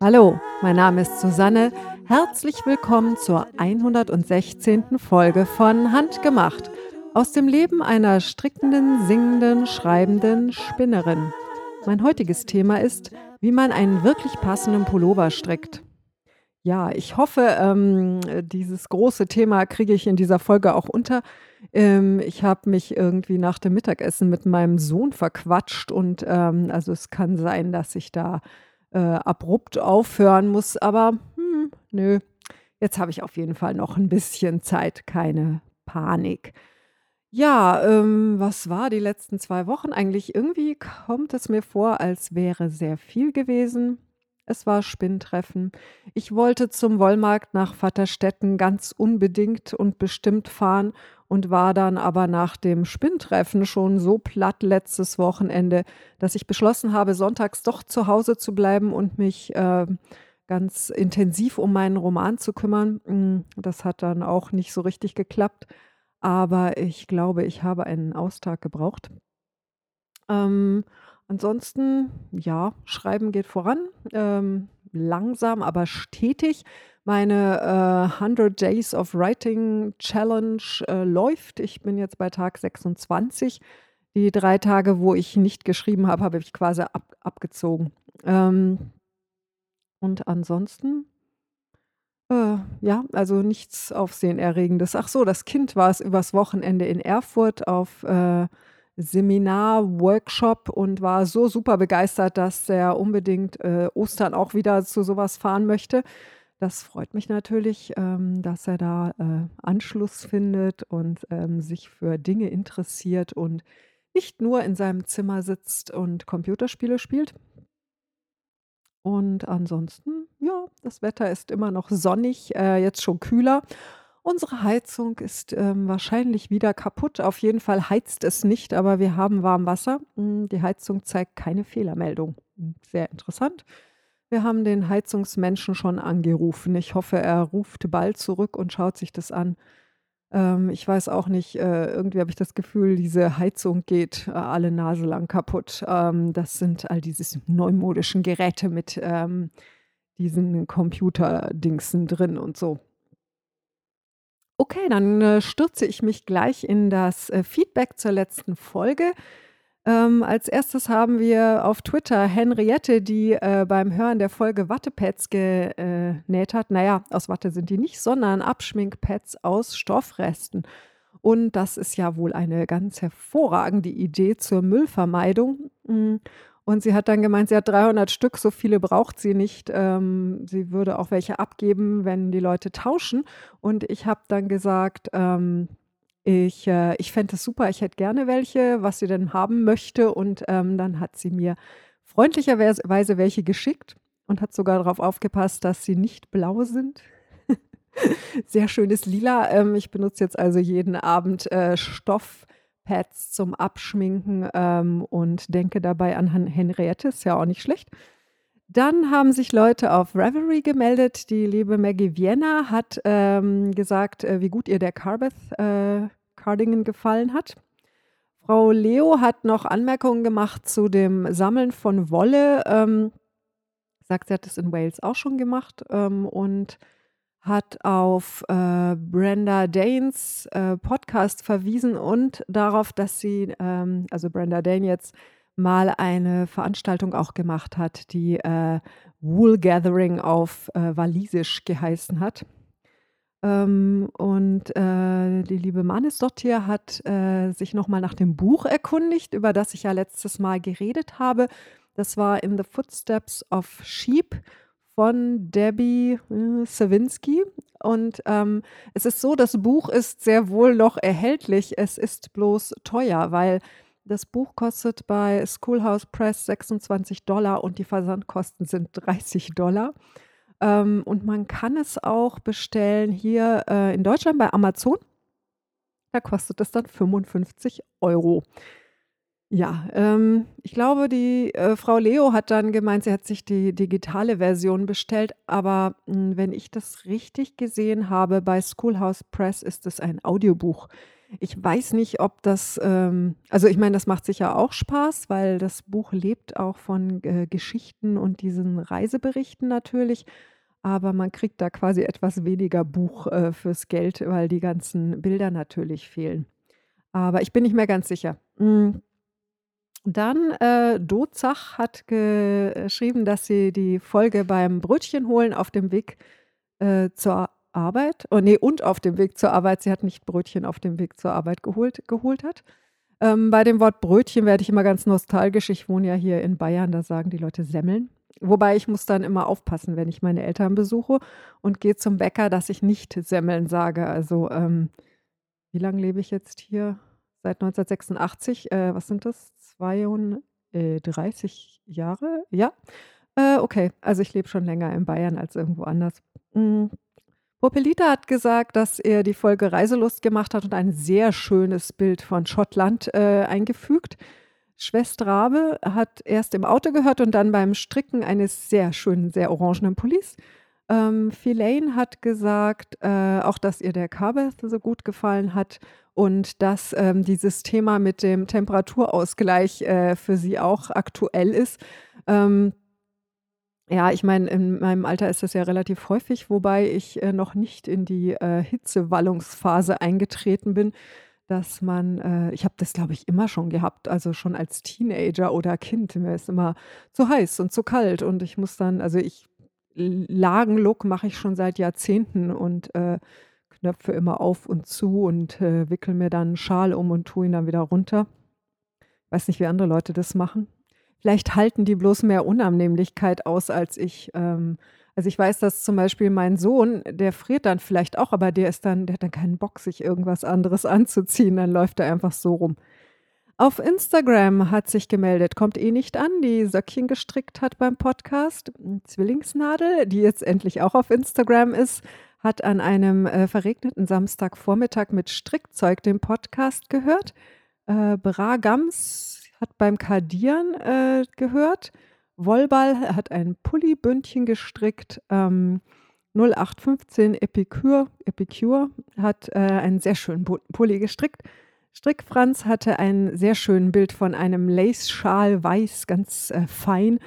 Hallo, mein Name ist Susanne. Herzlich willkommen zur 116. Folge von Handgemacht aus dem Leben einer strickenden, singenden, schreibenden Spinnerin. Mein heutiges Thema ist, wie man einen wirklich passenden Pullover strickt. Ja, ich hoffe, ähm, dieses große Thema kriege ich in dieser Folge auch unter. Ähm, ich habe mich irgendwie nach dem Mittagessen mit meinem Sohn verquatscht und ähm, also es kann sein, dass ich da äh, abrupt aufhören muss, aber hm, nö, jetzt habe ich auf jeden Fall noch ein bisschen Zeit, keine Panik. Ja, ähm, was war die letzten zwei Wochen eigentlich? Irgendwie kommt es mir vor, als wäre sehr viel gewesen. Es war Spinntreffen. Ich wollte zum Wollmarkt nach Vaterstetten ganz unbedingt und bestimmt fahren und war dann aber nach dem Spinntreffen schon so platt letztes Wochenende, dass ich beschlossen habe, sonntags doch zu Hause zu bleiben und mich äh, ganz intensiv um meinen Roman zu kümmern. Hm, das hat dann auch nicht so richtig geklappt, aber ich glaube, ich habe einen Austag gebraucht. Ähm, Ansonsten, ja, Schreiben geht voran, ähm, langsam, aber stetig. Meine äh, 100 Days of Writing Challenge äh, läuft. Ich bin jetzt bei Tag 26. Die drei Tage, wo ich nicht geschrieben habe, habe ich quasi ab, abgezogen. Ähm, und ansonsten, äh, ja, also nichts Aufsehenerregendes. Ach so, das Kind war es übers Wochenende in Erfurt auf äh, Seminar, Workshop und war so super begeistert, dass er unbedingt äh, Ostern auch wieder zu sowas fahren möchte. Das freut mich natürlich, ähm, dass er da äh, Anschluss findet und ähm, sich für Dinge interessiert und nicht nur in seinem Zimmer sitzt und Computerspiele spielt. Und ansonsten, ja, das Wetter ist immer noch sonnig, äh, jetzt schon kühler. Unsere Heizung ist ähm, wahrscheinlich wieder kaputt. Auf jeden Fall heizt es nicht, aber wir haben warm Wasser. Hm, die Heizung zeigt keine Fehlermeldung. Hm, sehr interessant. Wir haben den Heizungsmenschen schon angerufen. Ich hoffe, er ruft bald zurück und schaut sich das an. Ähm, ich weiß auch nicht, äh, irgendwie habe ich das Gefühl, diese Heizung geht äh, alle Nase lang kaputt. Ähm, das sind all diese neumodischen Geräte mit ähm, diesen Computerdingsen drin und so. Okay, dann äh, stürze ich mich gleich in das äh, Feedback zur letzten Folge. Ähm, als erstes haben wir auf Twitter Henriette, die äh, beim Hören der Folge Wattepads genäht hat. Naja, aus Watte sind die nicht, sondern Abschminkpads aus Stoffresten. Und das ist ja wohl eine ganz hervorragende Idee zur Müllvermeidung. Mm, und sie hat dann gemeint, sie hat 300 Stück, so viele braucht sie nicht. Ähm, sie würde auch welche abgeben, wenn die Leute tauschen. Und ich habe dann gesagt, ähm, ich, äh, ich fände es super, ich hätte gerne welche, was sie denn haben möchte. Und ähm, dann hat sie mir freundlicherweise welche geschickt und hat sogar darauf aufgepasst, dass sie nicht blau sind. Sehr schönes Lila. Ähm, ich benutze jetzt also jeden Abend äh, Stoff Pads zum Abschminken ähm, und denke dabei an Henriette, ist ja auch nicht schlecht. Dann haben sich Leute auf Reverie gemeldet. Die liebe Maggie Vienna hat ähm, gesagt, äh, wie gut ihr der Carbeth äh, Cardigan gefallen hat. Frau Leo hat noch Anmerkungen gemacht zu dem Sammeln von Wolle. Ähm, sagt, sie hat es in Wales auch schon gemacht. Ähm, und hat auf äh, Brenda Danes äh, Podcast verwiesen und darauf, dass sie, ähm, also Brenda Dane jetzt mal eine Veranstaltung auch gemacht hat, die äh, Wool Gathering auf äh, Walisisch geheißen hat. Ähm, und äh, die liebe Manis Dottir hat äh, sich nochmal nach dem Buch erkundigt, über das ich ja letztes Mal geredet habe. Das war In the Footsteps of Sheep von Debbie äh, Sawinski. Und ähm, es ist so, das Buch ist sehr wohl noch erhältlich. Es ist bloß teuer, weil das Buch kostet bei Schoolhouse Press 26 Dollar und die Versandkosten sind 30 Dollar. Ähm, und man kann es auch bestellen hier äh, in Deutschland bei Amazon. Da kostet es dann 55 Euro. Ja, ähm, ich glaube, die, äh, Frau Leo hat dann gemeint, sie hat sich die digitale Version bestellt, aber, hm, wenn ich das richtig gesehen habe, bei Schoolhouse Press ist es ein Audiobuch. Ich weiß nicht, ob das ähm also, ich meine, das macht sicher auch Spaß, weil das Buch lebt auch von, äh, Geschichten und diesen Reiseberichten natürlich, aber man kriegt da quasi etwas weniger Buch, äh, fürs Geld, weil die ganzen Bilder natürlich fehlen. Aber ich bin nicht mehr ganz sicher. Hm, dann, äh, Dozach hat geschrieben, dass sie die Folge beim Brötchen holen auf dem Weg, äh, zur Arbeit oh ne, und auf dem Weg zur Arbeit, sie hat nicht Brötchen auf dem Weg zur Arbeit geholt geholt hat. Ähm, bei dem Wort Brötchen werde ich immer ganz nostalgisch. Ich wohne ja hier in Bayern, da sagen die Leute Semmeln. Wobei ich muss dann immer aufpassen, wenn ich meine Eltern besuche und gehe zum Bäcker, dass ich nicht Semmeln sage. Also, ähm, wie lange lebe ich jetzt hier? Seit 1986. Äh, was sind das? 32 Jahre? Ja. Äh, okay, also ich lebe schon länger in Bayern als irgendwo anders. Hm. Popelita hat gesagt, dass er die Folge Reiselust gemacht hat und ein sehr schönes Bild von Schottland, äh, eingefügt. Schwester Rabe hat erst im Auto gehört und dann beim Stricken eines sehr schönen, sehr orangenen Pullis. Ähm, Philaine hat gesagt, äh, auch dass ihr der Carbeth so gut gefallen hat und dass ähm, dieses Thema mit dem Temperaturausgleich äh, für sie auch aktuell ist. Ähm, ja, ich meine, in meinem Alter ist das ja relativ häufig, wobei ich äh, noch nicht in die äh, Hitzewallungsphase eingetreten bin dass man äh, ich habe das, glaube ich, immer schon gehabt, also schon als Teenager oder Kind. Mir ist immer zu heiß und zu kalt und ich muss dann also ich Lagenlook mache ich schon seit Jahrzehnten und, äh, Knöpfe immer auf und zu und, äh, wickele mir dann 'n Schal um und tue ihn dann wieder runter. Weiß nicht, wie andere Leute das machen. Vielleicht halten die bloß mehr Unannehmlichkeit aus als ich, ähm also, ich weiß, dass zum Beispiel mein Sohn, der friert dann vielleicht auch, aber der ist dann der hat dann keinen Bock, sich irgendwas anderes anzuziehen, dann läuft er einfach so rum. Auf Instagram hat sich gemeldet, kommt eh nicht an, die Söckchen gestrickt hat beim Podcast. Zwillingsnadel, die jetzt endlich auch auf Instagram ist, hat an einem, äh, verregneten Samstagvormittag mit Strickzeug den Podcast gehört. Äh, Bragams hat beim Kardieren, äh, gehört. Wollball hat ein Pullibündchen gestrickt. Ähm, 0815 Epicure, Epicure hat äh, einen sehr schönen Pulli gestrickt. Strickfranz hatte ein sehr schönes Bild von einem Lace-Schal, weiß, ganz äh, fein.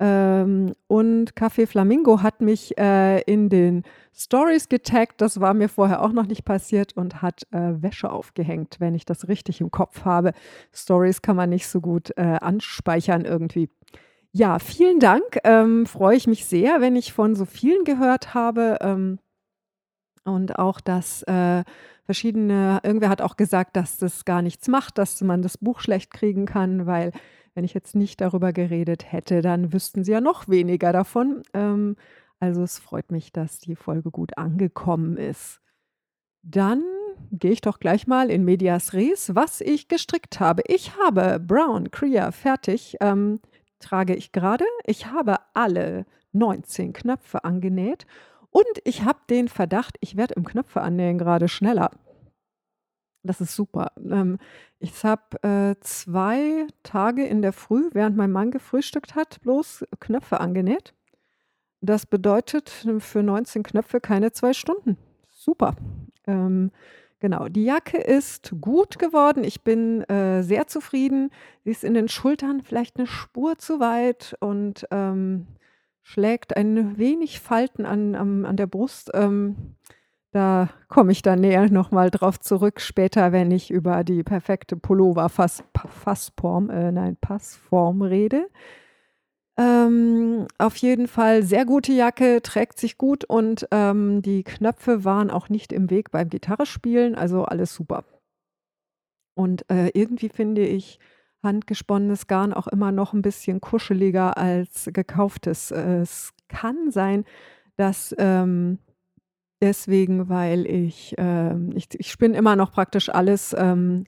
Ähm, und Café Flamingo hat mich äh, in den Stories getaggt. Das war mir vorher auch noch nicht passiert und hat äh, Wäsche aufgehängt, wenn ich das richtig im Kopf habe. Stories kann man nicht so gut äh, anspeichern irgendwie. Ja, vielen Dank. Ähm, freue ich mich sehr, wenn ich von so vielen gehört habe. Ähm, und auch, dass äh, verschiedene, irgendwer hat auch gesagt, dass das gar nichts macht, dass man das Buch schlecht kriegen kann, weil wenn ich jetzt nicht darüber geredet hätte, dann wüssten sie ja noch weniger davon. Ähm, also es freut mich, dass die Folge gut angekommen ist. Dann gehe ich doch gleich mal in Medias Res, was ich gestrickt habe. Ich habe Brown Crea fertig. Ähm, trage ich gerade. Ich habe alle 19 Knöpfe angenäht und ich habe den Verdacht, ich werde im Knöpfe annähen gerade schneller. Das ist super. Ähm, ich habe äh, zwei Tage in der Früh, während mein Mann gefrühstückt hat, bloß Knöpfe angenäht. Das bedeutet für 19 Knöpfe keine zwei Stunden. Super. Ähm, Genau, die Jacke ist gut geworden. Ich bin, äh, sehr zufrieden. Sie ist in den Schultern vielleicht eine Spur zu weit und, ähm, schlägt ein wenig Falten an am an der Brust. Ähm, da komme ich dann näher noch mal drauf zurück später, wenn ich über die perfekte Pullover-Fass Fassform äh, nein, Passform rede. Ähm, auf jeden Fall sehr gute Jacke, trägt sich gut und, ähm, die Knöpfe waren auch nicht im Weg beim Gitarrespielen, also alles super. Und, äh, irgendwie finde ich handgesponnenes Garn auch immer noch ein bisschen kuscheliger als gekauftes. Es kann sein, dass, ähm, deswegen, weil ich, ähm ich ich spinne immer noch praktisch alles, ähm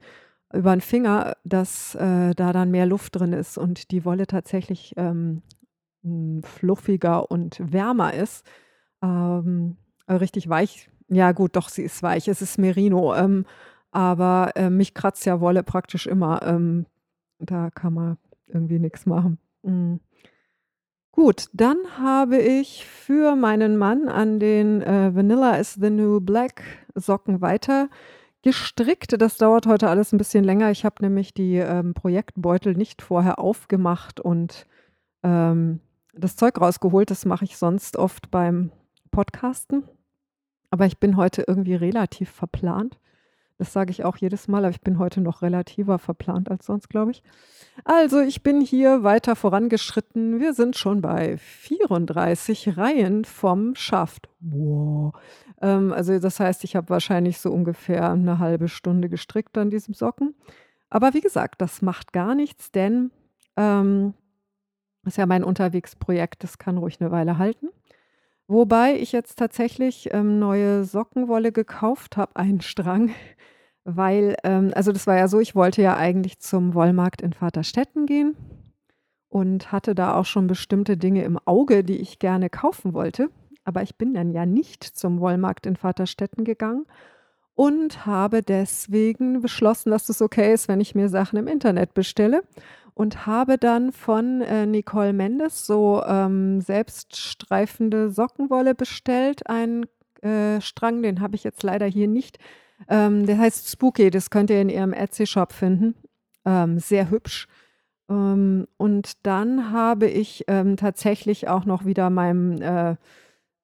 über den Finger, dass, äh, da dann mehr Luft drin ist und die Wolle tatsächlich, ähm, hm, fluffiger und wärmer ist. Ähm, äh, richtig weich ja gut, doch, sie ist weich. Es ist Merino, ähm, aber, äh, mich kratzt ja Wolle praktisch immer. Da kann man irgendwie nichts machen. Mhm. Gut, dann habe ich für meinen Mann an den, äh, Vanilla is the New Black Socken weiter gestrickt. Das dauert heute alles ein bisschen länger. Ich habe nämlich die, ähm, Projektbeutel nicht vorher aufgemacht und, ähm, das Zeug rausgeholt. Das mache ich sonst oft beim Podcasten. Aber ich bin heute irgendwie relativ verplant. Das sage ich auch jedes Mal, aber ich bin heute noch relativer verplant als sonst, glaube ich. Also, ich bin hier weiter vorangeschritten. Wir sind schon bei 34 Reihen vom Schaft. Wow. Ähm, also, das heißt, ich habe wahrscheinlich so ungefähr eine halbe Stunde gestrickt an diesem Socken. Aber wie gesagt, das macht gar nichts, denn, ähm, ist ja mein Unterwegsprojekt, das kann ruhig eine Weile halten. Wobei ich jetzt tatsächlich, ähm, neue Sockenwolle gekauft habe, einen Strang, weil, ähm also, das war ja so, ich wollte ja eigentlich zum Wollmarkt in Vaterstetten gehen und hatte da auch schon bestimmte Dinge im Auge, die ich gerne kaufen wollte. Aber ich bin dann ja nicht zum Wollmarkt in Vaterstetten gegangen und habe deswegen beschlossen, dass es okay ist, wenn ich mir Sachen im Internet bestelle und habe dann von, äh, Nicole Mendes so, ähm, selbststreifende Sockenwolle bestellt, einen, äh, Strang, den habe ich jetzt leider hier nicht. Ähm, der heißt Spooky, das könnt ihr in ihrem Etsy-Shop finden. Ähm, sehr hübsch. Ähm, und dann habe ich, ähm, tatsächlich auch noch wieder meinem, äh,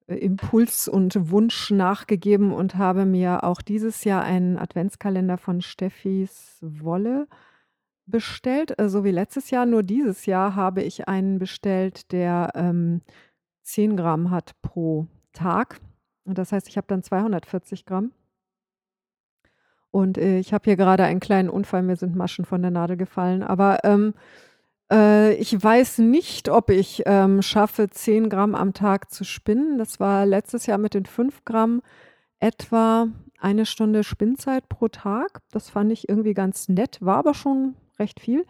Impuls und Wunsch nachgegeben und habe mir auch dieses Jahr einen Adventskalender von Steffis Wolle bestellt, äh, so wie letztes Jahr. Nur dieses Jahr habe ich einen bestellt, der ähm, 10 Gramm hat pro Tag. Das heißt, ich habe dann 240 Gramm. Und äh, ich habe hier gerade einen kleinen Unfall, mir sind Maschen von der Nadel gefallen. Aber ähm, äh, ich weiß nicht, ob ich ähm, schaffe, 10 Gramm am Tag zu spinnen. Das war letztes Jahr mit den 5 Gramm etwa eine Stunde Spinnzeit pro Tag. Das fand ich irgendwie ganz nett, war aber schon recht viel.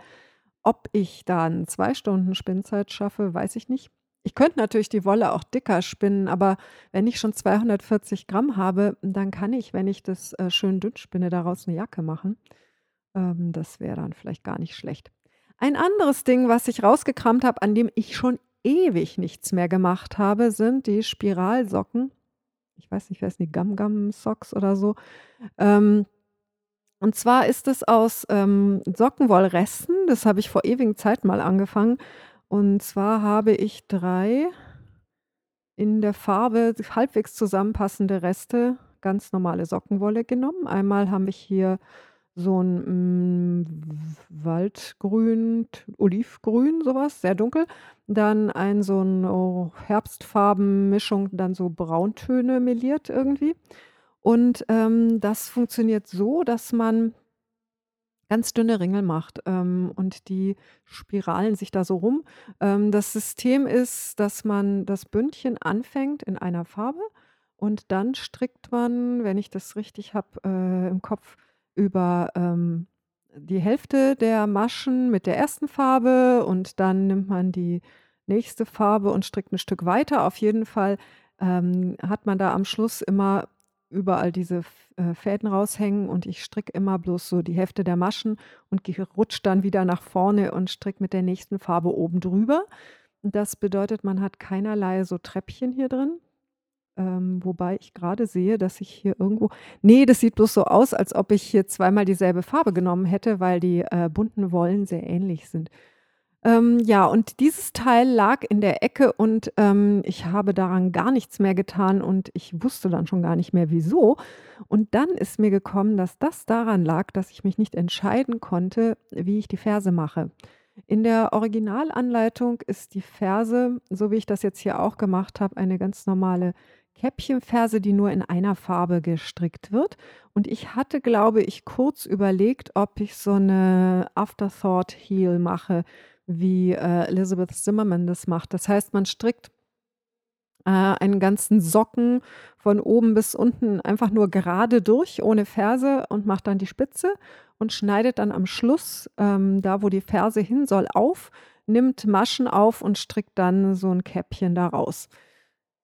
Ob ich dann zwei Stunden Spinnzeit schaffe, weiß ich nicht. Ich könnte natürlich die Wolle auch dicker spinnen, aber wenn ich schon 240 Gramm habe, dann kann ich, wenn ich das äh, schön dünn spinne, daraus eine Jacke machen. Ähm, das wäre dann vielleicht gar nicht schlecht. Ein anderes Ding, was ich rausgekramt habe, an dem ich schon ewig nichts mehr gemacht habe, sind die Spiralsocken. Ich weiß nicht, wer ist die Gum Gum Socks oder so. Ähm, und zwar ist es aus ähm, Sockenwollresten. Das habe ich vor ewigen Zeit mal angefangen. Und zwar habe ich drei in der Farbe halbwegs zusammenpassende Reste ganz normale Sockenwolle genommen. Einmal habe ich hier so ein hm, Waldgrün, Olivgrün, sowas, sehr dunkel. Dann ein so ein oh, Herbstfarbenmischung, dann so Brauntöne meliert irgendwie. Und, ähm, das funktioniert so, dass man ganz dünne Ringel macht, ähm, und die spiralen sich da so rum. Ähm, das System ist, dass man das Bündchen anfängt in einer Farbe und dann strickt man, wenn ich das richtig habe, äh, im Kopf, über, ähm, die Hälfte der Maschen mit der ersten Farbe und dann nimmt man die nächste Farbe und strickt ein Stück weiter. Auf jeden Fall, ähm, hat man da am Schluss immer überall diese äh, Fäden raushängen und ich stricke immer bloß so die Hälfte der Maschen und rutsche dann wieder nach vorne und stricke mit der nächsten Farbe oben drüber. Das bedeutet, man hat keinerlei so Treppchen hier drin. Ähm, wobei ich gerade sehe, dass ich hier irgendwo nee, das sieht bloß so aus, als ob ich hier zweimal dieselbe Farbe genommen hätte, weil die, äh, bunten Wollen sehr ähnlich sind. Ähm, ja, und dieses Teil lag in der Ecke und, ähm, ich habe daran gar nichts mehr getan und ich wusste dann schon gar nicht mehr wieso. Und dann ist mir gekommen, dass das daran lag, dass ich mich nicht entscheiden konnte, wie ich die Verse mache. In der Originalanleitung ist die Ferse, so wie ich das jetzt hier auch gemacht habe, eine ganz normale Käppchenferse, die nur in einer Farbe gestrickt wird. Und ich hatte, glaube ich, kurz überlegt, ob ich so eine Afterthought Heel mache wie äh, Elizabeth Zimmerman das macht. Das heißt, man strickt äh, einen ganzen Socken von oben bis unten einfach nur gerade durch, ohne Ferse und macht dann die Spitze und schneidet dann am Schluss, ähm, da wo die Ferse hin soll, auf, nimmt Maschen auf und strickt dann so ein Käppchen daraus.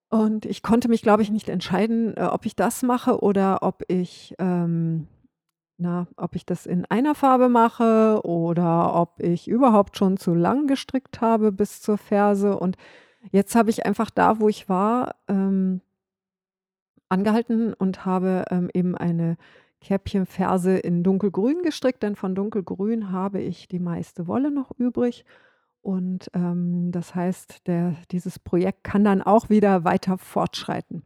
Und ich konnte mich, glaube ich, nicht entscheiden, äh, ob ich das mache oder ob ich ähm, na, ob ich das in einer Farbe mache oder ob ich überhaupt schon zu lang gestrickt habe bis zur Ferse. Und jetzt habe ich einfach da, wo ich war, ähm, angehalten und habe ähm, eben eine Käppchenferse in dunkelgrün gestrickt, denn von dunkelgrün habe ich die meiste Wolle noch übrig. Und ähm, das heißt, der, dieses Projekt kann dann auch wieder weiter fortschreiten.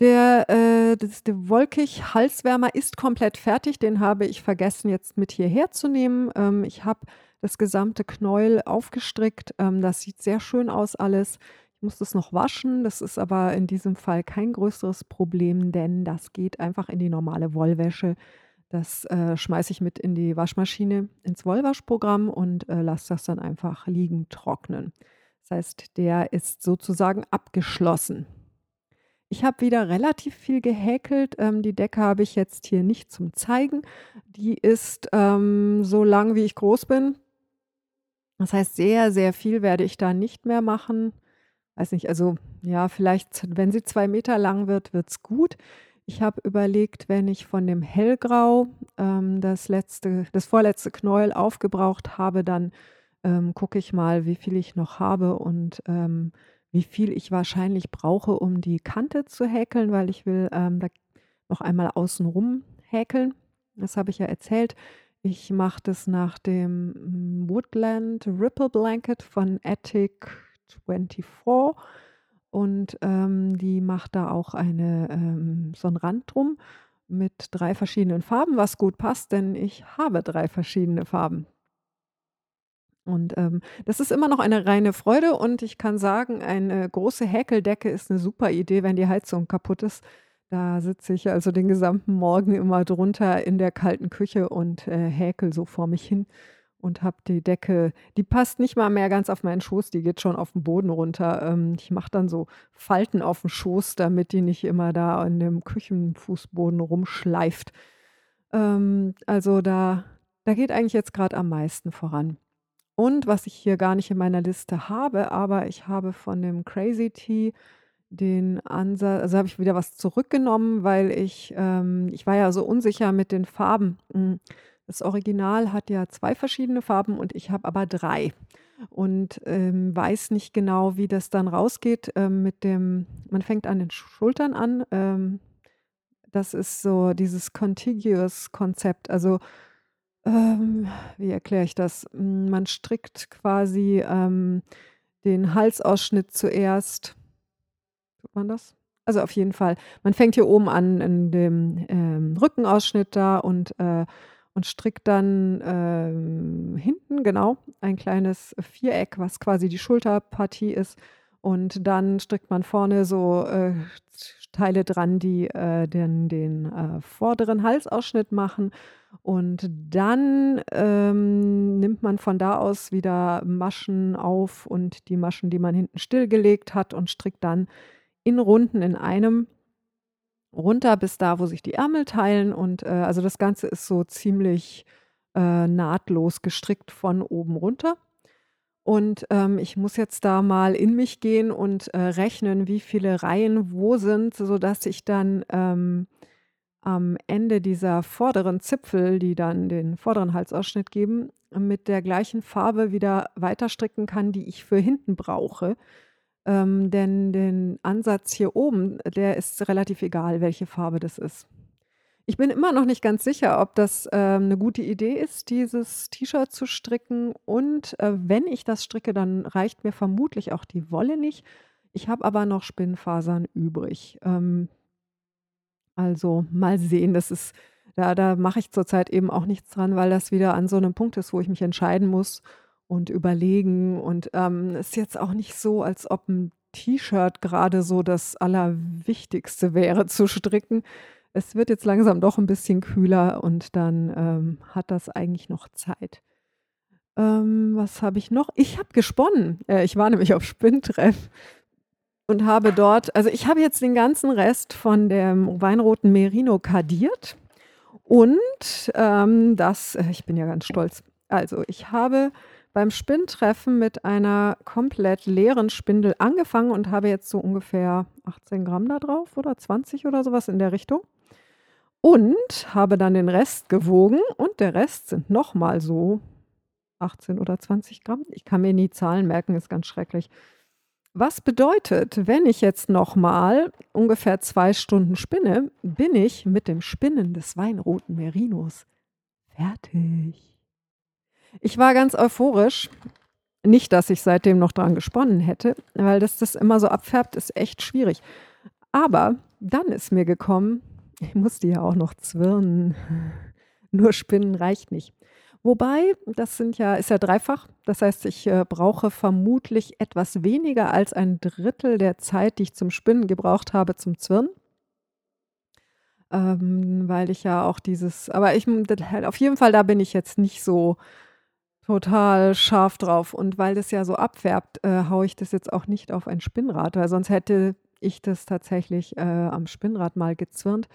Der, äh, das, der Wolkig-Halswärmer ist komplett fertig. Den habe ich vergessen jetzt mit hierher zu nehmen. Ähm, ich habe das gesamte Knäuel aufgestrickt. Ähm, das sieht sehr schön aus alles. Ich muss das noch waschen. Das ist aber in diesem Fall kein größeres Problem, denn das geht einfach in die normale Wollwäsche. Das äh, schmeiße ich mit in die Waschmaschine, ins Wollwaschprogramm und äh, lasse das dann einfach liegen trocknen. Das heißt, der ist sozusagen abgeschlossen. Ich habe wieder relativ viel gehäkelt. Ähm, die Decke habe ich jetzt hier nicht zum Zeigen. Die ist ähm, so lang, wie ich groß bin. Das heißt, sehr, sehr viel werde ich da nicht mehr machen. Weiß nicht, also ja, vielleicht, wenn sie zwei Meter lang wird, wird es gut. Ich habe überlegt, wenn ich von dem Hellgrau ähm, das letzte, das vorletzte Knäuel aufgebraucht habe, dann ähm, gucke ich mal, wie viel ich noch habe und ähm, wie viel ich wahrscheinlich brauche, um die Kante zu häkeln, weil ich will ähm, da noch einmal außenrum häkeln. Das habe ich ja erzählt. Ich mache das nach dem mm, Woodland Ripple Blanket von Attic 24 und ähm, die macht da auch eine, ähm, so einen Rand drum mit drei verschiedenen Farben, was gut passt, denn ich habe drei verschiedene Farben. Und ähm, das ist immer noch eine reine Freude und ich kann sagen, eine große Häkeldecke ist eine super Idee, wenn die Heizung kaputt ist. Da sitze ich also den gesamten Morgen immer drunter in der kalten Küche und äh, häkel so vor mich hin und habe die Decke, die passt nicht mal mehr ganz auf meinen Schoß, die geht schon auf den Boden runter. Ähm, ich mache dann so Falten auf dem Schoß, damit die nicht immer da in dem Küchenfußboden rumschleift. Ähm, also da, da geht eigentlich jetzt gerade am meisten voran. Und was ich hier gar nicht in meiner Liste habe, aber ich habe von dem Crazy Tea den Ansatz, also habe ich wieder was zurückgenommen, weil ich, ähm, ich war ja so unsicher mit den Farben. Hm, das Original hat ja zwei verschiedene Farben und ich habe aber drei und ähm, weiß nicht genau, wie das dann rausgeht ähm, mit dem, man fängt an den Schultern an. Ähm, das ist so dieses Contiguous-Konzept. Also, ähm, wie erkläre ich das? Man strickt quasi ähm, den Halsausschnitt zuerst. Tut man das? Also auf jeden Fall. Man fängt hier oben an in dem ähm, Rückenausschnitt da und äh, und strickt dann ähm, hinten genau ein kleines Viereck, was quasi die Schulterpartie ist. Und dann strickt man vorne so äh, Teile dran, die äh, den, den äh, vorderen Halsausschnitt machen. Und dann ähm, nimmt man von da aus wieder Maschen auf und die Maschen, die man hinten stillgelegt hat und strickt dann in Runden in einem runter bis da, wo sich die Ärmel teilen. Und äh, also das Ganze ist so ziemlich äh, nahtlos gestrickt von oben runter. Und ähm, ich muss jetzt da mal in mich gehen und äh, rechnen, wie viele Reihen wo sind, sodass ich dann ähm, am Ende dieser vorderen Zipfel, die dann den vorderen Halsausschnitt geben, mit der gleichen Farbe wieder weiter stricken kann, die ich für hinten brauche. Ähm, denn den Ansatz hier oben, der ist relativ egal, welche Farbe das ist. Ich bin immer noch nicht ganz sicher, ob das ähm, eine gute Idee ist, dieses T-Shirt zu stricken. Und äh, wenn ich das stricke, dann reicht mir vermutlich auch die Wolle nicht. Ich habe aber noch Spinnfasern übrig. Ähm, also mal sehen, das ist, da, da mache ich zurzeit eben auch nichts dran, weil das wieder an so einem Punkt ist, wo ich mich entscheiden muss und überlegen. Und ähm, ist jetzt auch nicht so, als ob ein T-Shirt gerade so das Allerwichtigste wäre zu stricken. Es wird jetzt langsam doch ein bisschen kühler und dann ähm, hat das eigentlich noch Zeit. Ähm, was habe ich noch? Ich habe gesponnen. Äh, ich war nämlich auf Spinntreff und habe dort, also ich habe jetzt den ganzen Rest von dem weinroten Merino kadiert und ähm, das, äh, ich bin ja ganz stolz. Also ich habe beim Spinntreffen mit einer komplett leeren Spindel angefangen und habe jetzt so ungefähr 18 Gramm da drauf oder 20 oder sowas in der Richtung. Und habe dann den Rest gewogen und der Rest sind nochmal so 18 oder 20 Gramm. Ich kann mir nie Zahlen merken, ist ganz schrecklich. Was bedeutet, wenn ich jetzt noch mal ungefähr 2 Stunden spinne, bin ich mit dem Spinnen des weinroten Merinos fertig. Ich war ganz euphorisch. Nicht, dass ich seitdem noch dran gesponnen hätte, weil dass das immer so abfärbt, ist echt schwierig. Aber dann ist mir gekommen, ich musste ja auch noch zwirnen. Nur spinnen reicht nicht. Wobei, das sind ja ist ja dreifach. Das heißt, ich, äh, brauche vermutlich etwas weniger als ein Drittel der Zeit, die ich zum Spinnen gebraucht habe, zum Zwirnen. Ähm, weil ich ja auch dieses aber ich halt auf jeden Fall, da bin ich jetzt nicht so total scharf drauf. Und weil das ja so abfärbt, äh, haue ich das jetzt auch nicht auf ein Spinnrad, weil sonst hätte ich das tatsächlich, äh, am Spinnrad mal gezwirnt.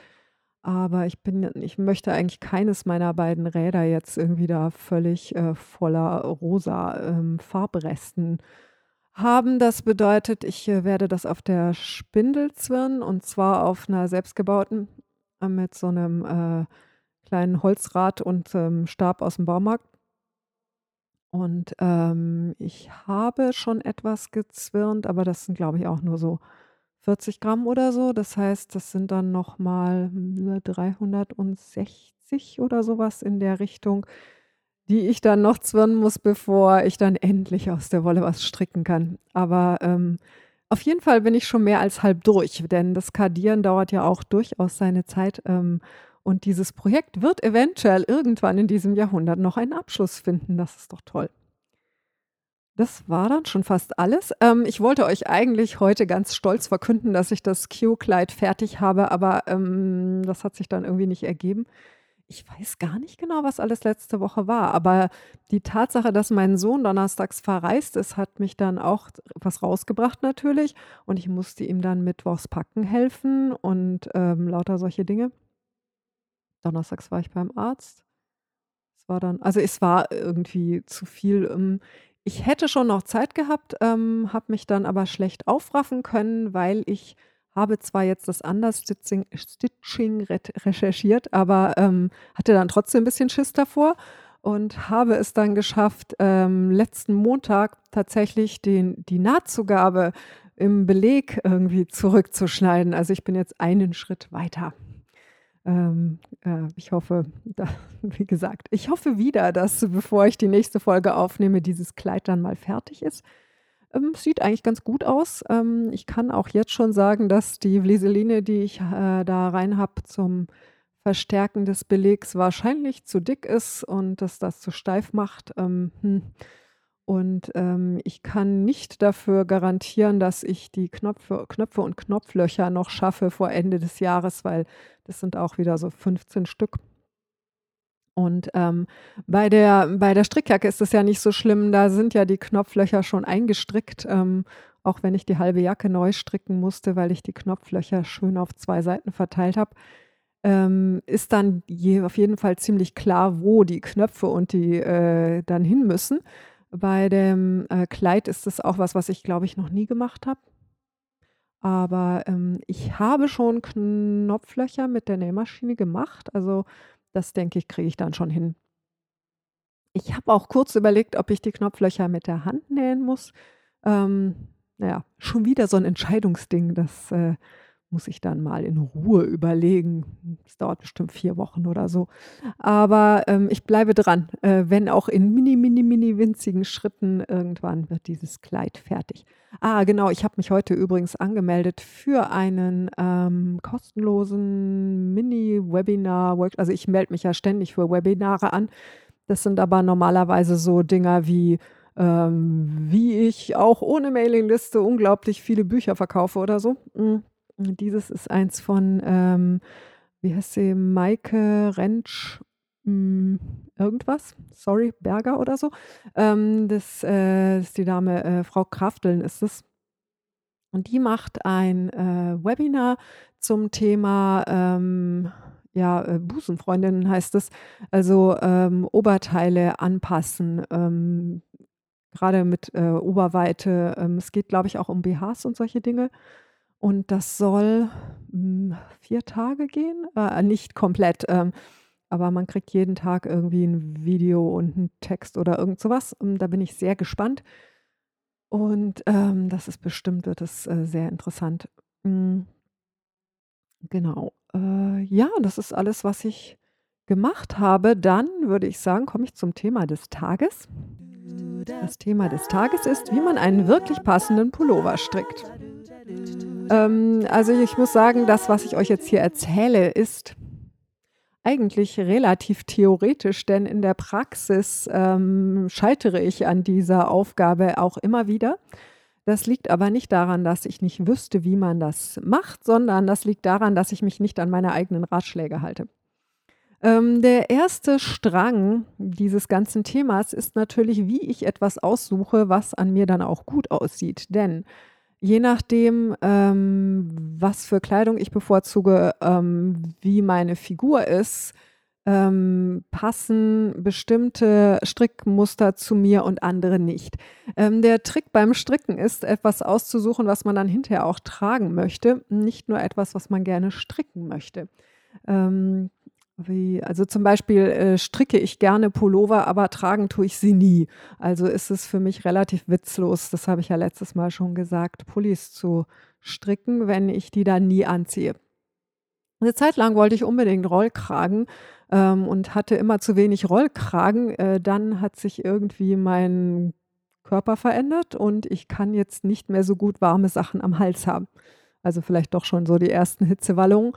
Aber ich bin ich möchte eigentlich keines meiner beiden Räder jetzt irgendwie da völlig, äh, voller rosa, ähm, Farbresten haben. Das bedeutet, ich, äh, werde das auf der Spindel zwirnen und zwar auf einer selbstgebauten, äh, mit so einem äh, kleinen Holzrad und, ähm, Stab dem Baumarkt. Und, ähm, ich habe schon etwas gezwirnt, aber das sind, glaube ich, auch nur so 40 Gramm oder so. Das heißt, das sind dann noch mal, 360 oder sowas in der Richtung, die ich dann noch zwirnen muss, bevor ich dann endlich aus der Wolle was stricken kann. Aber, ähm, auf jeden Fall bin ich schon mehr als halb durch, denn das Kardieren dauert ja auch durchaus seine Zeit, ähm, und dieses Projekt wird eventuell irgendwann in diesem Jahrhundert noch einen Abschluss finden. Das ist doch toll. Das war dann schon fast alles. Ähm, ich wollte euch eigentlich heute ganz stolz verkünden, dass ich das Q-Kleid fertig habe, aber ähm, das hat sich dann irgendwie nicht ergeben. Ich weiß gar nicht genau, was alles letzte Woche war, aber die Tatsache, dass mein Sohn donnerstags verreist ist, hat mich dann auch was rausgebracht natürlich. Und ich musste ihm dann mittwochs packen helfen und ähm, lauter solche Dinge. Donnerstags war ich beim Arzt. Es war dann, also es war irgendwie zu viel. Ich hätte schon noch Zeit gehabt, ähm, habe mich dann aber schlecht aufraffen können, weil ich habe zwar jetzt das Understitching Stitching recherchiert, aber ähm, hatte dann trotzdem ein bisschen Schiss davor und habe es dann geschafft, ähm, letzten Montag tatsächlich den, die Nahtzugabe im Beleg irgendwie zurückzuschneiden. Also ich bin jetzt einen Schritt weiter. Ähm, äh, ich hoffe, da, wie gesagt, ich hoffe wieder, dass bevor ich die nächste Folge aufnehme, dieses Kleid dann mal fertig ist. Ähm, sieht eigentlich ganz gut aus. Ähm, ich kann auch jetzt schon sagen, dass die Vliseline, die ich äh, da rein habe zum Verstärken des Belegs, wahrscheinlich zu dick ist und dass das zu steif macht. Ähm, hm. Und ähm, ich kann nicht dafür garantieren, dass ich die Knöpfe, Knöpfe und Knopflöcher noch schaffe vor Ende des Jahres, weil das sind auch wieder so 15 Stück. Und ähm, bei, der, bei der Strickjacke ist es ja nicht so schlimm, da sind ja die Knopflöcher schon eingestrickt, ähm, auch wenn ich die halbe Jacke neu stricken musste, weil ich die Knopflöcher schön auf zwei Seiten verteilt habe. Ähm, ist dann je, auf jeden Fall ziemlich klar, wo die Knöpfe und die äh, dann hin müssen. Bei dem äh, Kleid ist es auch was, was ich, glaube ich, noch nie gemacht habe. Aber ähm, ich habe schon Knopflöcher mit der Nähmaschine gemacht. Also das denke ich, kriege ich dann schon hin. Ich habe auch kurz überlegt, ob ich die Knopflöcher mit der Hand nähen muss. Ähm, naja, schon wieder so ein Entscheidungsding. Das äh, muss ich dann mal in Ruhe überlegen. Es dauert bestimmt vier Wochen oder so. Aber ähm, ich bleibe dran. Äh, wenn auch in mini, mini, mini winzigen Schritten, irgendwann wird dieses Kleid fertig. Ah, genau. Ich habe mich heute übrigens angemeldet für einen ähm, kostenlosen Mini-Webinar. Also ich melde mich ja ständig für Webinare an. Das sind aber normalerweise so Dinger wie ähm, wie ich auch ohne Mailingliste unglaublich viele Bücher verkaufe oder so. Mhm. Dieses ist eins von, ähm, wie heißt sie, Maike Rentsch, hm, irgendwas, sorry, Berger oder so. Ähm, das, äh, ist die Dame, äh, Frau Krafteln ist es. Und die macht ein äh, Webinar zum Thema, ähm, ja, äh, Busenfreundinnen heißt es, also ähm, Oberteile anpassen, ähm, gerade mit äh, Oberweite. Ähm, es geht, glaube ich, auch um BHs und solche Dinge. Und das soll, hm, 4 Tage gehen, äh, nicht komplett, ähm, aber man kriegt jeden Tag irgendwie ein Video und einen Text oder irgend so was. Und da bin ich sehr gespannt. Und, ähm, das ist bestimmt wird es, äh, sehr interessant. Hm, genau. Äh, ja, das ist alles, was ich gemacht habe. Dann würde ich sagen, komme ich zum Thema des Tages. Das Thema des Tages ist, wie man einen wirklich passenden Pullover strickt. Ähm, also ich muss sagen, das, was ich euch jetzt hier erzähle, ist eigentlich relativ theoretisch, denn in der Praxis ähm, scheitere ich an dieser Aufgabe auch immer wieder. Das liegt aber nicht daran, dass ich nicht wüsste, wie man das macht, sondern das liegt daran, dass ich mich nicht an meine eigenen Ratschläge halte. Ähm, der erste Strang dieses ganzen Themas ist natürlich, wie ich etwas aussuche, was an mir dann auch gut aussieht. Denn Je nachdem, ähm, was für Kleidung ich bevorzuge, ähm, wie meine Figur ist, ähm, passen bestimmte Strickmuster zu mir und andere nicht. Ähm, der Trick beim Stricken ist, etwas auszusuchen, was man dann hinterher auch tragen möchte, nicht nur etwas, was man gerne stricken möchte. Ähm, wie, also zum Beispiel äh, stricke ich gerne Pullover, aber tragen tue ich sie nie. Also ist es für mich relativ witzlos, das habe ich ja letztes Mal schon gesagt, Pullis zu stricken, wenn ich die dann nie anziehe. Eine Zeit lang wollte ich unbedingt Rollkragen ähm, und hatte immer zu wenig Rollkragen. Äh, dann hat sich irgendwie mein Körper verändert und ich kann jetzt nicht mehr so gut warme Sachen am Hals haben. Also vielleicht doch schon so die ersten Hitzewallungen.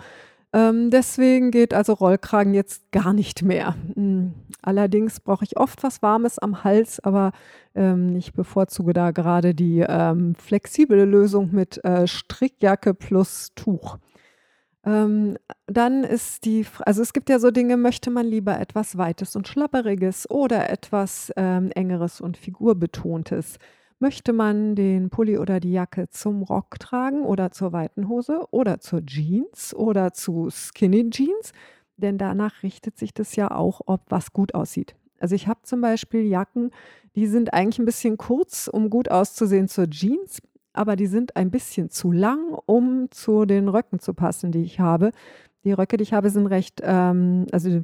Ähm, deswegen geht also Rollkragen jetzt gar nicht mehr. Hm, allerdings brauche ich oft was Warmes am Hals, aber ähm, ich bevorzuge da gerade die ähm, flexible Lösung mit äh, Strickjacke plus Tuch. Ähm, dann ist die, also es gibt ja so Dinge, möchte man lieber etwas Weites und Schlapperiges oder etwas ähm, Engeres und Figurbetontes. Möchte man den Pulli oder die Jacke zum Rock tragen oder zur weiten Hose oder zur Jeans oder zu Skinny Jeans? Denn danach richtet sich das ja auch, ob was gut aussieht. Also ich habe zum Beispiel Jacken, die sind eigentlich ein bisschen kurz, um gut auszusehen zur Jeans, aber die sind ein bisschen zu lang, um zu den Röcken zu passen, die ich habe. Die Röcke, die ich habe, sind recht, ähm, also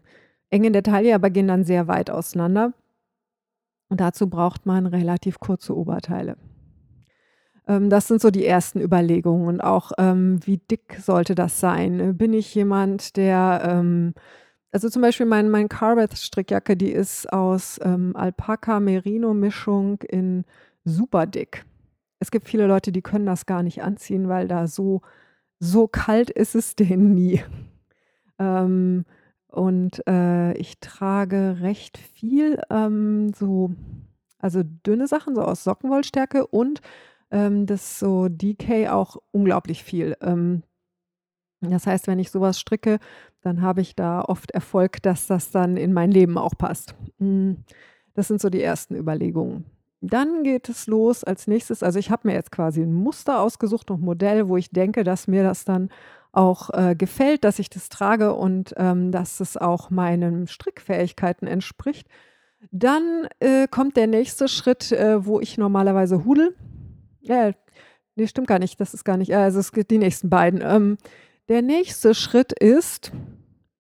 eng in der Taille, aber gehen dann sehr weit auseinander. Und dazu braucht man relativ kurze Oberteile. Ähm, das sind so die ersten Überlegungen und auch, ähm, wie dick sollte das sein? Bin ich jemand, der, ähm, also zum Beispiel mein, mein Carbeth-Strickjacke, die ist aus ähm, Alpaka-Merino-Mischung in super dick. Es gibt viele Leute, die können das gar nicht anziehen, weil da so, so kalt ist es denen nie. Ähm, und äh, ich trage recht viel ähm, so, also dünne Sachen, so aus Sockenwollstärke und ähm, das so DK auch unglaublich viel. Ähm, das heißt, wenn ich sowas stricke, dann habe ich da oft Erfolg, dass das dann in mein Leben auch passt. Hm, das sind so die ersten Überlegungen. Dann geht es los als nächstes. Also ich habe mir jetzt quasi ein Muster ausgesucht und ein Modell, wo ich denke, dass mir das dann auch äh, gefällt, dass ich das trage und ähm, dass es auch meinen Strickfähigkeiten entspricht. Dann äh, kommt der nächste Schritt, äh, wo ich normalerweise hudel. Ja, nee, stimmt gar nicht. Das ist gar nicht. Äh, also es gibt die nächsten beiden. Ähm, der nächste Schritt ist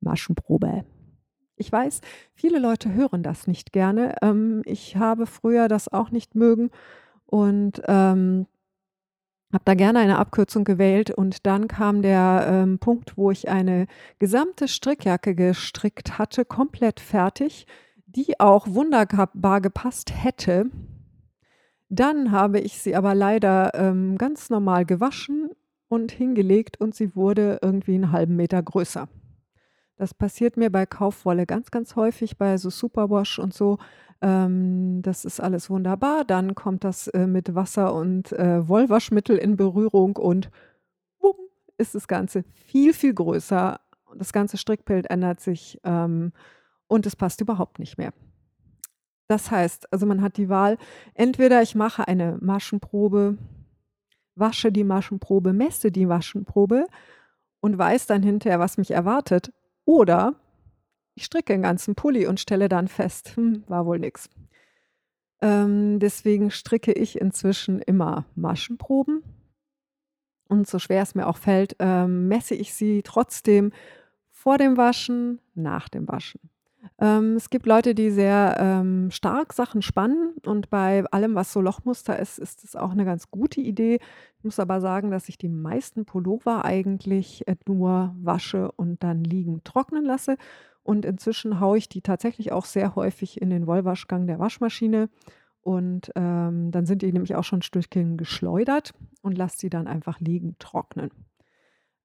Maschenprobe. Ich weiß, viele Leute hören das nicht gerne. Ähm, ich habe früher das auch nicht mögen und ähm, habe da gerne eine Abkürzung gewählt und dann kam der ähm, Punkt, wo ich eine gesamte Strickjacke gestrickt hatte, komplett fertig, die auch wunderbar gepasst hätte. Dann habe ich sie aber leider ähm, ganz normal gewaschen und hingelegt und sie wurde irgendwie einen halben Meter größer. Das passiert mir bei Kaufwolle ganz, ganz häufig, bei so Superwash und so. Ähm, das ist alles wunderbar. Dann kommt das äh, mit Wasser und äh, Wollwaschmittel in Berührung und bumm, ist das Ganze viel, viel größer. Das ganze Strickbild ändert sich ähm, und es passt überhaupt nicht mehr. Das heißt, also man hat die Wahl, entweder ich mache eine Maschenprobe, wasche die Maschenprobe, messe die Maschenprobe und weiß dann hinterher, was mich erwartet. Oder ich stricke einen ganzen Pulli und stelle dann fest, hm, war wohl nix. Ähm, deswegen stricke ich inzwischen immer Maschenproben. Und so schwer es mir auch fällt, ähm, messe ich sie trotzdem vor dem Waschen, nach dem Waschen. Ähm, es gibt Leute, die sehr, ähm, stark Sachen spannen und bei allem, was so Lochmuster ist, ist es auch eine ganz gute Idee. Ich muss aber sagen, dass ich die meisten Pullover eigentlich, nur wasche und dann liegen trocknen lasse. Und inzwischen haue ich die tatsächlich auch sehr häufig in den Wollwaschgang der Waschmaschine. Und, ähm, dann sind die nämlich auch schon ein Stückchen geschleudert und lasse sie dann einfach liegen, trocknen.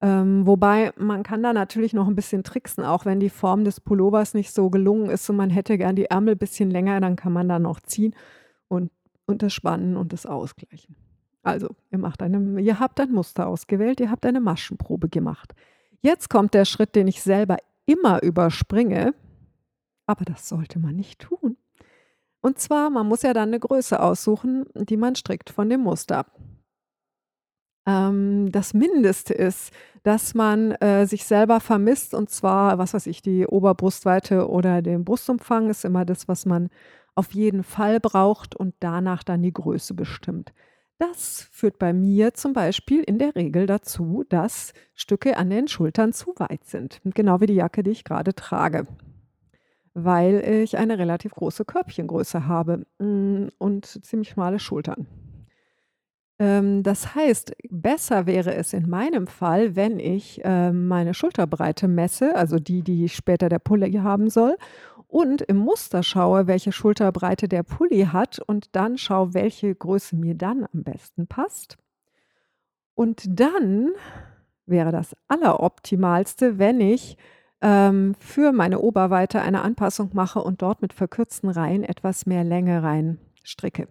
Ähm, wobei man kann da natürlich noch ein bisschen tricksen, auch wenn die Form des Pullovers nicht so gelungen ist und man hätte gern die Ärmel ein bisschen länger, dann kann man da noch ziehen und und das spannen und das ausgleichen. Also, ihr macht eine ihr habt ein Muster ausgewählt, ihr habt eine Maschenprobe gemacht. Jetzt kommt der Schritt, den ich selber immer überspringe, aber das sollte man nicht tun. Und zwar, man muss ja dann eine Größe aussuchen, die man strickt von dem Muster. Ähm, das Mindeste ist, dass man, äh, sich selber vermisst und zwar, was weiß ich, die Oberbrustweite oder den Brustumfang ist immer das, was man auf jeden Fall braucht und danach dann die Größe bestimmt. Das führt bei mir zum Beispiel in der Regel dazu, dass Stücke an den Schultern zu weit sind, genau wie die Jacke, die ich gerade trage, weil ich eine relativ große Körbchengröße habe, hm, und ziemlich schmale Schultern. Ähm, das heißt, besser wäre es in meinem Fall, wenn ich, ähm, meine Schulterbreite messe, also die, die später der Pulli haben soll, und im Muster schaue, welche Schulterbreite der Pulli hat und dann schaue, welche Größe mir dann am besten passt. Und dann wäre das Alleroptimalste, wenn ich, ähm, für meine Oberweite eine Anpassung mache und dort mit verkürzten Reihen etwas mehr Länge reinstricke.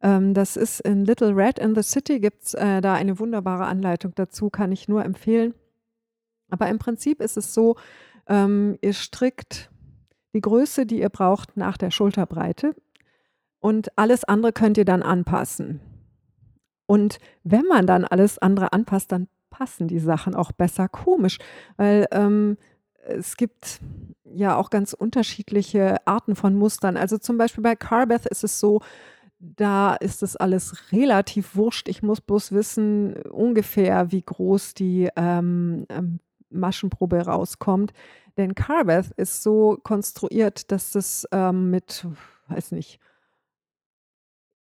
Ähm, das ist in Little Red in the City gibt's, äh, da eine wunderbare Anleitung dazu, kann ich nur empfehlen. Aber im Prinzip ist es so, ähm, ihr strickt die Größe, die ihr braucht, nach der Schulterbreite und alles andere könnt ihr dann anpassen. Und wenn man dann alles andere anpasst, dann passen die Sachen auch besser. Komisch, weil ähm, es gibt ja auch ganz unterschiedliche Arten von Mustern. Also zum Beispiel bei Carbeth ist es so, da ist das alles relativ wurscht. Ich muss bloß wissen ungefähr, wie groß die ähm, ähm, Maschenprobe rauskommt. Denn Carbeth ist so konstruiert, dass das ähm, mit, weiß nicht,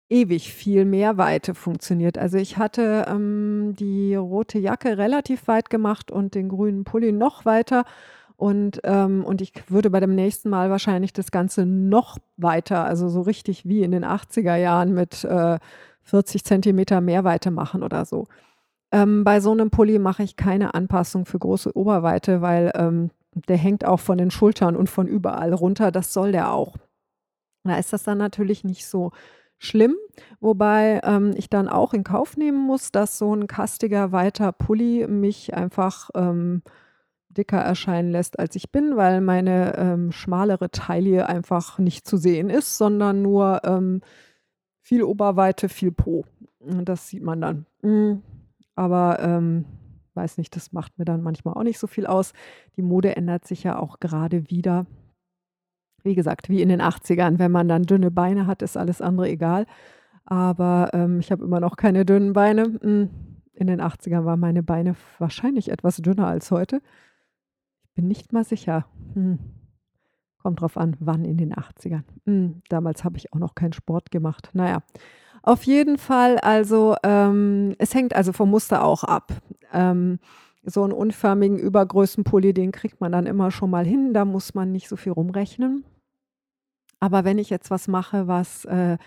ewig viel Mehrweite funktioniert. Also ich hatte ähm, die rote Jacke relativ weit gemacht und den grünen Pulli noch weiter. Und, ähm, und ich würde bei dem nächsten Mal wahrscheinlich das Ganze noch weiter, also so richtig wie in den 80er Jahren mit äh, 40 Zentimeter Mehrweite machen oder so. Ähm, bei so einem Pulli mache ich keine Anpassung für große Oberweite, weil ähm, der hängt auch von den Schultern und von überall runter. Das soll der auch. Da ist das dann natürlich nicht so schlimm, wobei ähm, ich dann auch in Kauf nehmen muss, dass so ein kastiger, weiter Pulli mich einfach ähm, dicker erscheinen lässt, als ich bin, weil meine ähm, schmalere Taille einfach nicht zu sehen ist, sondern nur ähm, viel Oberweite, viel Po. Das sieht man dann. Mhm. Aber ähm, weiß nicht, das macht mir dann manchmal auch nicht so viel aus. Die Mode ändert sich ja auch gerade wieder. Wie gesagt, wie in den 80ern, wenn man dann dünne Beine hat, ist alles andere egal. Aber ähm, ich habe immer noch keine dünnen Beine. Hm, in den 80ern waren meine Beine wahrscheinlich etwas dünner als heute. Bin nicht mal sicher. Hm. Kommt drauf an, wann in den 80ern. Hm, damals habe ich auch noch keinen Sport gemacht. Naja, auf jeden Fall, also ähm, es hängt also vom Muster auch ab. Ähm, so einen unförmigen Übergrößenpulli, den kriegt man dann immer schon mal hin. Da muss man nicht so viel rumrechnen. Aber wenn ich jetzt was mache, was äh,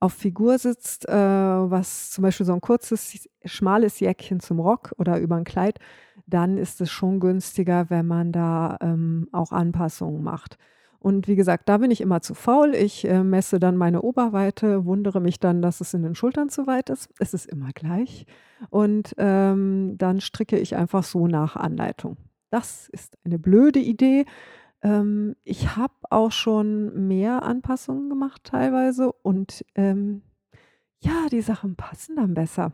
auf Figur sitzt, äh, was zum Beispiel so ein kurzes, schmales Jäckchen zum Rock oder über ein Kleid, dann ist es schon günstiger, wenn man da ähm, auch Anpassungen macht. Und wie gesagt, da bin ich immer zu faul. Ich äh, messe dann meine Oberweite, wundere mich dann, dass es in den Schultern zu weit ist. Es ist immer gleich. Und ähm, dann stricke ich einfach so nach Anleitung. Das ist eine blöde Idee. Ähm, ich habe auch schon mehr Anpassungen gemacht teilweise und ähm, ja, die Sachen passen dann besser.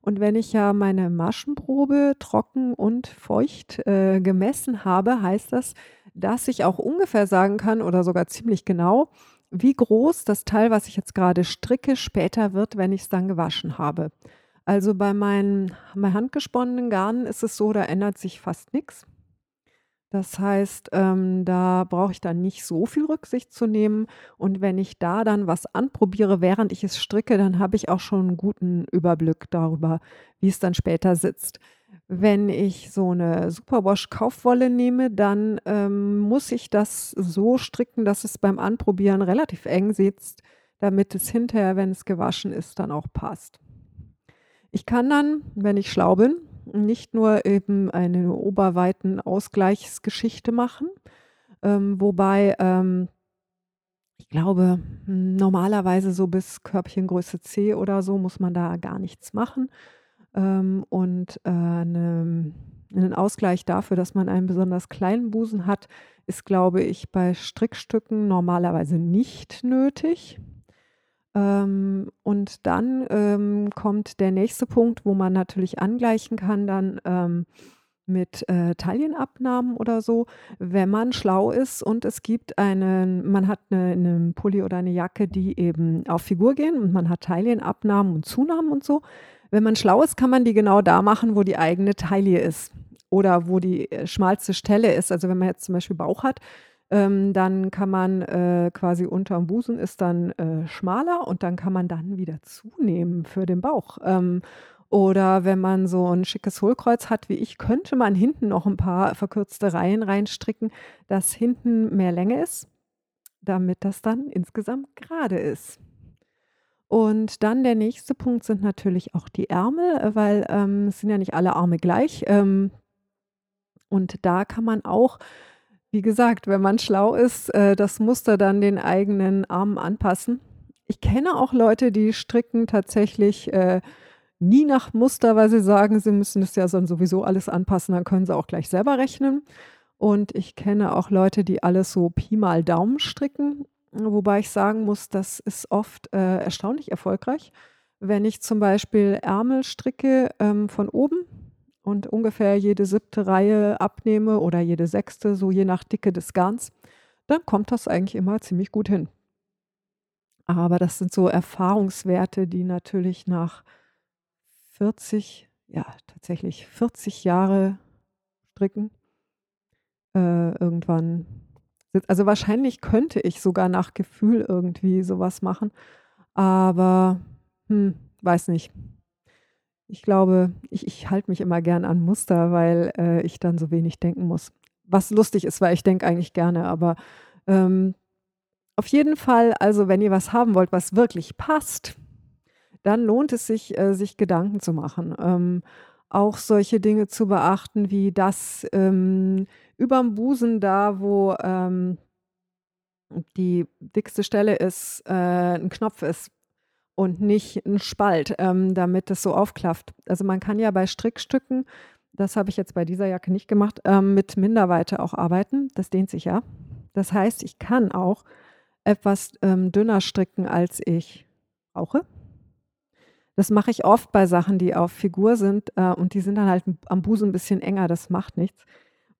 Und wenn ich ja meine Maschenprobe trocken und feucht äh, gemessen habe, heißt das, dass ich auch ungefähr sagen kann oder sogar ziemlich genau, wie groß das Teil, was ich jetzt gerade stricke, später wird, wenn ich es dann gewaschen habe. Also bei meinen bei handgesponnenen Garnen ist es so, da ändert sich fast nichts. Das heißt, ähm, da brauche ich dann nicht so viel Rücksicht zu nehmen. Und wenn ich da dann was anprobiere, während ich es stricke, dann habe ich auch schon einen guten Überblick darüber, wie es dann später sitzt. Wenn ich so eine Superwash-Kaufwolle nehme, dann ähm, muss ich das so stricken, dass es beim Anprobieren relativ eng sitzt, damit es hinterher, wenn es gewaschen ist, dann auch passt. Ich kann dann, wenn ich schlau bin, nicht nur eben eine oberweiten Ausgleichsgeschichte machen, ähm, wobei ähm, ich glaube, normalerweise so bis Körbchengröße C oder so muss man da gar nichts machen. Ähm, und äh, 'ne 'nen Ausgleich dafür, dass man einen besonders kleinen Busen hat, ist, glaube ich, bei Strickstücken normalerweise nicht nötig. Ähm, und dann, ähm, kommt der nächste Punkt, wo man natürlich angleichen kann dann, ähm, mit, äh, Taillenabnahmen oder so, wenn man schlau ist und es gibt einen man hat eine 'nen Pulli oder eine Jacke, die eben auf Figur gehen und man hat Taillenabnahmen und Zunahmen und so. Wenn man schlau ist, kann man die genau da machen, wo die eigene Taille ist oder wo die, äh, schmalste Stelle ist. Also, wenn man jetzt zum Beispiel Bauch hat, ähm, dann kann man, äh, quasi unterm Busen ist dann, äh, schmaler und dann kann man dann wieder zunehmen für den Bauch. Ähm, oder wenn man so ein schickes Hohlkreuz hat wie ich, könnte man hinten noch ein paar verkürzte Reihen reinstricken, dass hinten mehr Länge ist, damit das dann insgesamt gerade ist. Und dann der nächste Punkt sind natürlich auch die Ärmel, äh, weil, ähm, es sind ja nicht alle Arme gleich. Ähm, und da kann man auch, wie gesagt, wenn man schlau ist, äh, das Muster dann den eigenen Armen anpassen. Ich kenne auch Leute, die stricken tatsächlich, äh, nie nach Muster, weil sie sagen, sie müssen es ja sowieso alles anpassen, dann können sie auch gleich selber rechnen. Und ich kenne auch Leute, die alles so Pi mal Daumen stricken. Wobei ich sagen muss, das ist oft äh, erstaunlich erfolgreich. Wenn ich zum Beispiel Ärmel stricke ähm, von oben und ungefähr jede siebte Reihe abnehme oder jede sechste, so je nach Dicke des Garns, dann kommt das eigentlich immer ziemlich gut hin. Aber das sind so Erfahrungswerte, die natürlich nach 40, ja tatsächlich 40 Jahre stricken, äh, irgendwann also wahrscheinlich könnte ich sogar nach Gefühl irgendwie sowas machen, aber, hm, weiß nicht. Ich glaube, ich ich halte mich immer gern an Muster, weil, äh, ich dann so wenig denken muss. Was lustig ist, weil ich denke eigentlich gerne, aber, ähm, auf jeden Fall, also wenn ihr was haben wollt, was wirklich passt, dann lohnt es sich, äh, sich Gedanken zu machen. Ähm, auch solche Dinge zu beachten, wie dass, ähm, überm Busen da, wo, ähm, die dickste Stelle ist, äh, 'n Knopf ist und nicht ein Spalt, ähm, damit es so aufklafft. Also, man kann ja bei Strickstücken das habe ich jetzt bei dieser Jacke nicht gemacht, ähm, mit Minderweite auch arbeiten. Das dehnt sich ja. Das heißt, ich kann auch etwas, ähm, dünner stricken, als ich brauche. Das mache ich oft bei Sachen, die auf Figur sind, äh, und die sind dann halt am Busen ein bisschen enger, das macht nichts.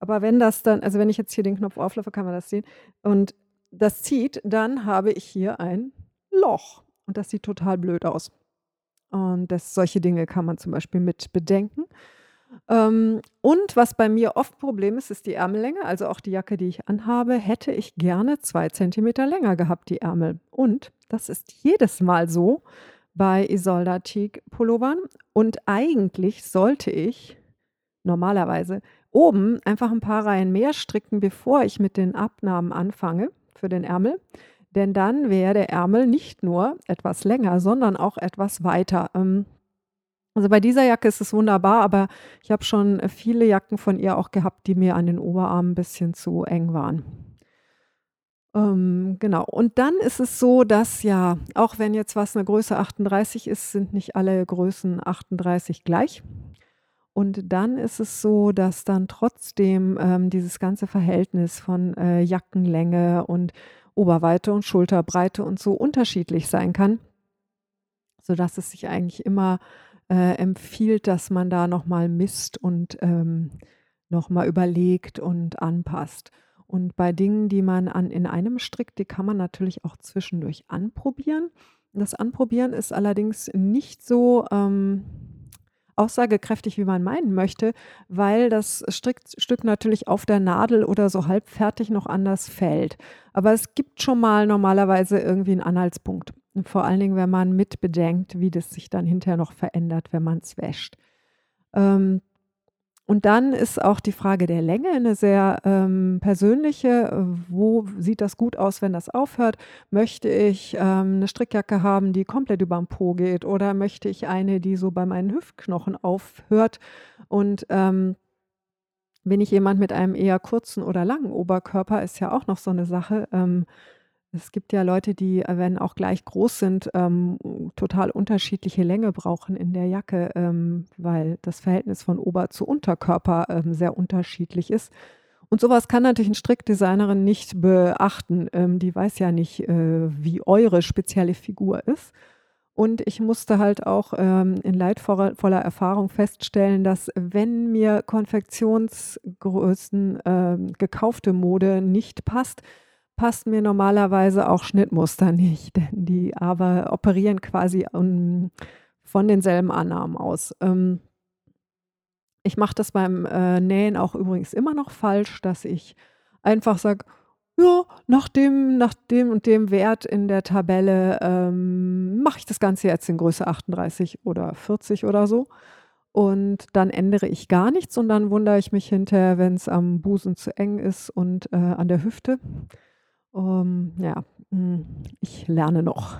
Aber wenn das dann also, wenn ich jetzt hier den Knopf auflaufe, kann man das sehen und das zieht, dann habe ich hier ein Loch und das sieht total blöd aus. Und das solche Dinge kann man zum Beispiel mit bedenken. Ähm, und was bei mir oft 'n Problem ist, ist die Ärmellänge. Also, auch die Jacke, die ich anhabe, hätte ich gerne 2 Zentimeter länger gehabt, die Ärmel. Und das ist jedes Mal so bei Isolda Teague Pullovern. Und eigentlich sollte ich normalerweise oben einfach ein paar Reihen mehr stricken, bevor ich mit den Abnahmen anfange für den Ärmel. Denn dann wäre der Ärmel nicht nur etwas länger, sondern auch etwas weiter. Ähm, also bei dieser Jacke ist es wunderbar, aber ich habe schon viele Jacken von ihr auch gehabt, die mir an den Oberarmen ein bisschen zu eng waren. Ähm, genau. Und dann ist es so, dass ja, auch wenn jetzt was eine Größe 38 ist, sind nicht alle Größen 38 gleich. Und dann ist es so, dass dann trotzdem, ähm, dieses ganze Verhältnis von, äh, Jackenlänge und Oberweite und Schulterbreite und so unterschiedlich sein kann, sodass es sich eigentlich immer, äh, empfiehlt, dass man da noch mal misst und, ähm, noch mal überlegt und anpasst. Und bei Dingen, die man an in einem strickt, die kann man natürlich auch zwischendurch anprobieren. Das Anprobieren ist allerdings nicht so, ähm aussagekräftig, wie man meinen möchte, weil das Strickstück natürlich auf der Nadel oder so halbfertig noch anders fällt. Aber es gibt schon mal normalerweise irgendwie einen Anhaltspunkt. Vor allen Dingen, wenn man mit bedenkt, wie das sich dann hinterher noch verändert, wenn man es wäscht. Ähm, und dann ist auch die Frage der Länge eine sehr ähm, persönliche. Wo sieht das gut aus, wenn das aufhört? Möchte ich ähm, eine Strickjacke haben, die komplett über den Po geht? Oder möchte ich eine, die so bei meinen Hüftknochen aufhört? Und ähm, bin ich jemand mit einem eher kurzen oder langen Oberkörper, ist ja auch noch so eine Sache. Ähm, es gibt ja Leute, die, äh, wenn auch gleich groß sind, ähm, total unterschiedliche Länge brauchen in der Jacke, ähm, weil das Verhältnis von Ober zu Unterkörper ähm, sehr unterschiedlich ist. Und sowas kann natürlich eine Strickdesignerin nicht beachten. Ähm, die weiß ja nicht, äh, wie eure spezielle Figur ist. Und ich musste halt auch ähm, in leidvoller Erfahrung feststellen, dass wenn mir Konfektionsgrößen äh, gekaufte Mode nicht passt, passt mir normalerweise auch Schnittmuster nicht, denn die aber operieren quasi um, von denselben Annahmen aus. Ähm, ich mache das beim äh, Nähen auch übrigens immer noch falsch, dass ich einfach sage, ja, nach dem, nach dem und dem Wert in der Tabelle ähm, mache ich das Ganze jetzt in Größe 38 oder 40 oder so. Und dann ändere ich gar nichts und dann wundere ich mich hinterher, wenn es am Busen zu eng ist und äh, an der Hüfte. Ähm, ja, hm, ich lerne noch.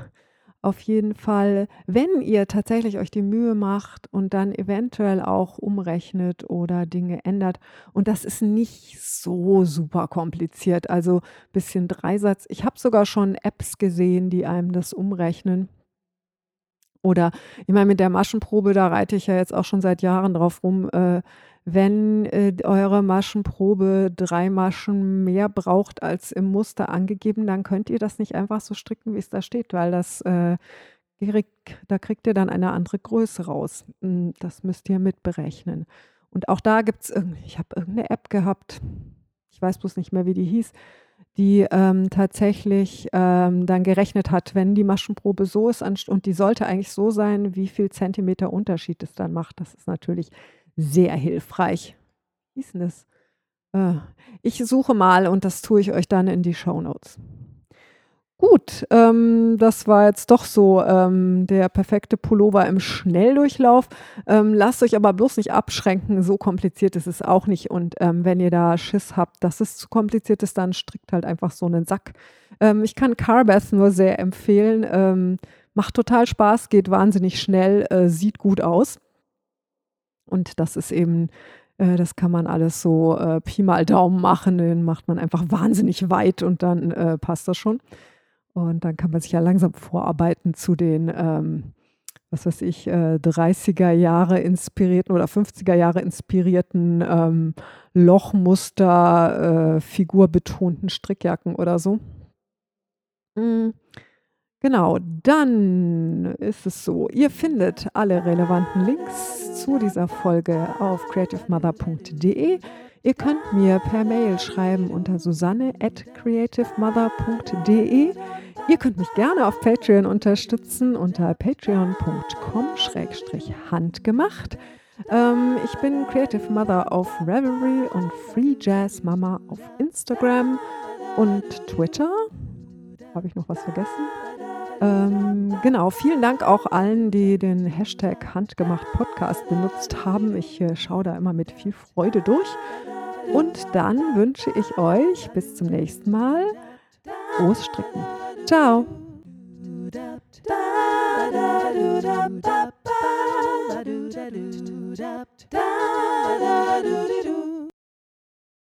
Auf jeden Fall, wenn ihr tatsächlich euch die Mühe macht und dann eventuell auch umrechnet oder Dinge ändert, und das ist nicht so super kompliziert, also ein bisschen Dreisatz. Ich habe sogar schon Apps gesehen, die einem das umrechnen. Oder ich meine, mit der Maschenprobe, da reite ich ja jetzt auch schon seit Jahren drauf rum. Äh, wenn äh, eure Maschenprobe drei Maschen mehr braucht als im Muster angegeben, dann könnt ihr das nicht einfach so stricken, wie es da steht, weil das äh, da kriegt ihr dann eine andere Größe raus. Hm, das müsst ihr mitberechnen. Und auch da gibt es, ich habe irgendeine App gehabt, ich weiß bloß nicht mehr, wie die hieß, die ähm, tatsächlich ähm, dann gerechnet hat, wenn die Maschenprobe so ist und die sollte eigentlich so sein, wie viel Zentimeter Unterschied es dann macht. Das ist natürlich sehr hilfreich. Wie ist denn das? Äh, ich suche mal und das tue ich euch dann in die Show Notes. Gut, ähm, das war jetzt doch so ähm, der perfekte Pullover im Schnelldurchlauf. Ähm, lasst euch aber bloß nicht abschränken, so kompliziert ist es auch nicht. Und ähm, wenn ihr da Schiss habt, dass es zu kompliziert ist, dann strickt halt einfach so einen Sack. Ähm, ich kann Carbeth nur sehr empfehlen. Ähm, macht total Spaß, geht wahnsinnig schnell, äh, sieht gut aus. Und das ist eben, äh, das kann man alles so äh, Pi mal Daumen machen, den macht man einfach wahnsinnig weit und dann äh, passt das schon. Und dann kann man sich ja langsam vorarbeiten zu den, ähm, was weiß ich, äh, 30er Jahre inspirierten oder 50er Jahre inspirierten ähm, Lochmuster, äh, figurbetonten Strickjacken oder so. Mhm. Genau, dann ist es so, ihr findet alle relevanten Links zu dieser Folge auf creativemother.de. Ihr könnt mir per Mail schreiben unter susanne at creativemother.de. Ihr könnt mich gerne auf Patreon unterstützen unter patreon.com-handgemacht. Ähm, ich bin Creative Mother auf Revelry und Free Jazz Mama auf Instagram und Twitter. Habe ich noch was vergessen? Ähm, genau, vielen Dank auch allen, die den Hashtag Handgemacht Podcast benutzt haben. Ich äh, schaue da immer mit viel Freude durch. Und dann wünsche ich euch bis zum nächsten Mal frohes Stricken. Ciao.